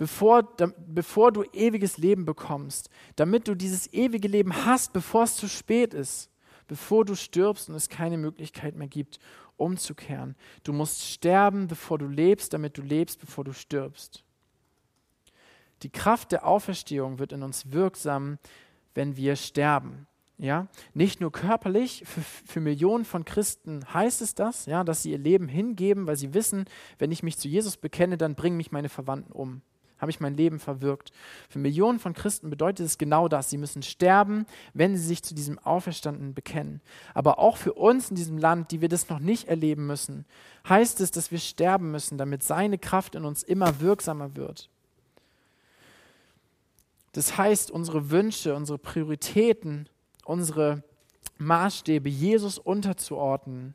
A: bevor, bevor du ewiges Leben bekommst, damit du dieses ewige Leben hast, bevor es zu spät ist, bevor du stirbst und es keine Möglichkeit mehr gibt, umzukehren. Du musst sterben, bevor du lebst, damit du lebst, bevor du stirbst. Die Kraft der Auferstehung wird in uns wirksam, wenn wir sterben. Ja, nicht nur körperlich, für, für, Millionen von Christen heißt es das, ja, dass sie ihr Leben hingeben, weil sie wissen, wenn ich mich zu Jesus bekenne, dann bringen mich meine Verwandten um habe ich mein Leben verwirkt. Für Millionen von Christen bedeutet es genau das. Sie müssen sterben, wenn sie sich zu diesem Auferstandenen bekennen. Aber auch für uns in diesem Land, die wir das noch nicht erleben müssen, heißt es, dass wir sterben müssen, damit seine Kraft in uns immer wirksamer wird. Das heißt, unsere Wünsche, unsere Prioritäten, unsere Maßstäbe Jesus unterzuordnen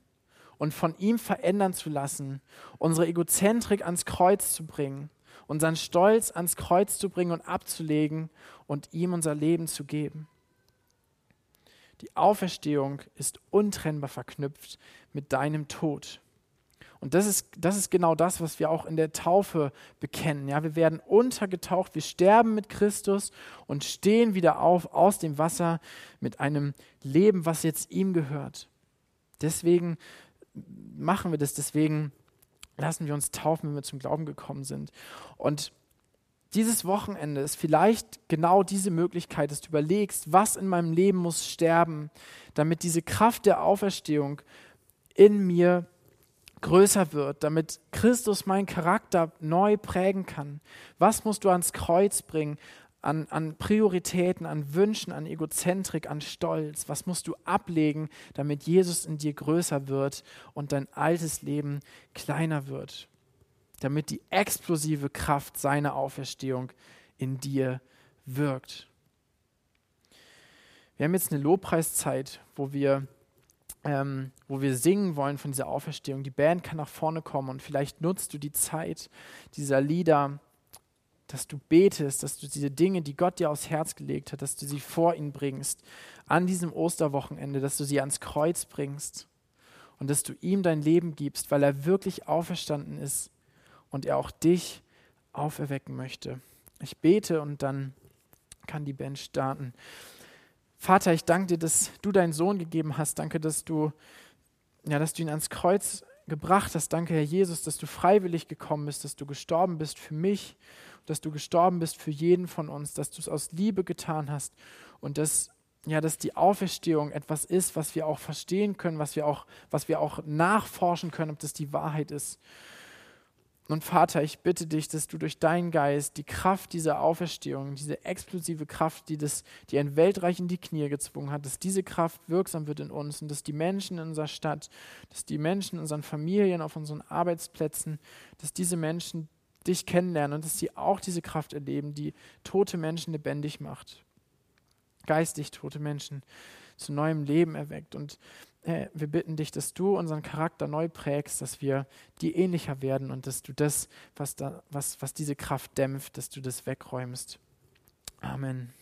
A: und von ihm verändern zu lassen, unsere Egozentrik ans Kreuz zu bringen unseren Stolz ans Kreuz zu bringen und abzulegen und ihm unser Leben zu geben. Die Auferstehung ist untrennbar verknüpft mit deinem Tod. Und das ist, das ist genau das, was wir auch in der Taufe bekennen. Ja, wir werden untergetaucht, wir sterben mit Christus und stehen wieder auf aus dem Wasser mit einem Leben, was jetzt ihm gehört. Deswegen machen wir das, deswegen lassen wir uns taufen, wenn wir zum Glauben gekommen sind. Und dieses Wochenende ist vielleicht genau diese Möglichkeit, dass du überlegst, was in meinem Leben muss sterben, damit diese Kraft der Auferstehung in mir größer wird, damit Christus meinen Charakter neu prägen kann. Was musst du ans Kreuz bringen? An, an Prioritäten, an Wünschen, an Egozentrik, an Stolz? Was musst du ablegen, damit Jesus in dir größer wird und dein altes Leben kleiner wird? Damit die explosive Kraft seiner Auferstehung in dir wirkt. Wir haben jetzt eine Lobpreiszeit, wo wir, ähm, wo wir singen wollen von dieser Auferstehung. Die Band kann nach vorne kommen und vielleicht nutzt du die Zeit dieser Lieder dass du betest, dass du diese Dinge, die Gott dir aufs Herz gelegt hat, dass du sie vor ihn bringst, an diesem Osterwochenende, dass du sie ans Kreuz bringst und dass du ihm dein Leben gibst, weil er wirklich auferstanden ist und er auch dich auferwecken möchte. Ich bete und dann kann die Band starten. Vater, ich danke dir, dass du deinen Sohn gegeben hast. Danke, dass du, ja, dass du ihn ans Kreuz gebracht hast. Danke, Herr Jesus, dass du freiwillig gekommen bist, dass du gestorben bist für mich dass du gestorben bist für jeden von uns, dass du es aus Liebe getan hast und dass ja, dass die Auferstehung etwas ist, was wir auch verstehen können, was wir auch, was wir auch nachforschen können, ob das die Wahrheit ist. Und Vater, ich bitte dich, dass du durch deinen Geist die Kraft dieser Auferstehung, diese explosive Kraft, die, das, die ein Weltreich in die Knie gezwungen hat, dass diese Kraft wirksam wird in uns und dass die Menschen in unserer Stadt, dass die Menschen in unseren Familien, auf unseren Arbeitsplätzen, dass diese Menschen dich kennenlernen und dass sie auch diese Kraft erleben, die tote Menschen lebendig macht. Geistig tote Menschen zu neuem Leben erweckt. Und äh, wir bitten dich, dass du unseren Charakter neu prägst, dass wir dir ähnlicher werden und dass du das, was, da, was, was diese Kraft dämpft, dass du das wegräumst. Amen.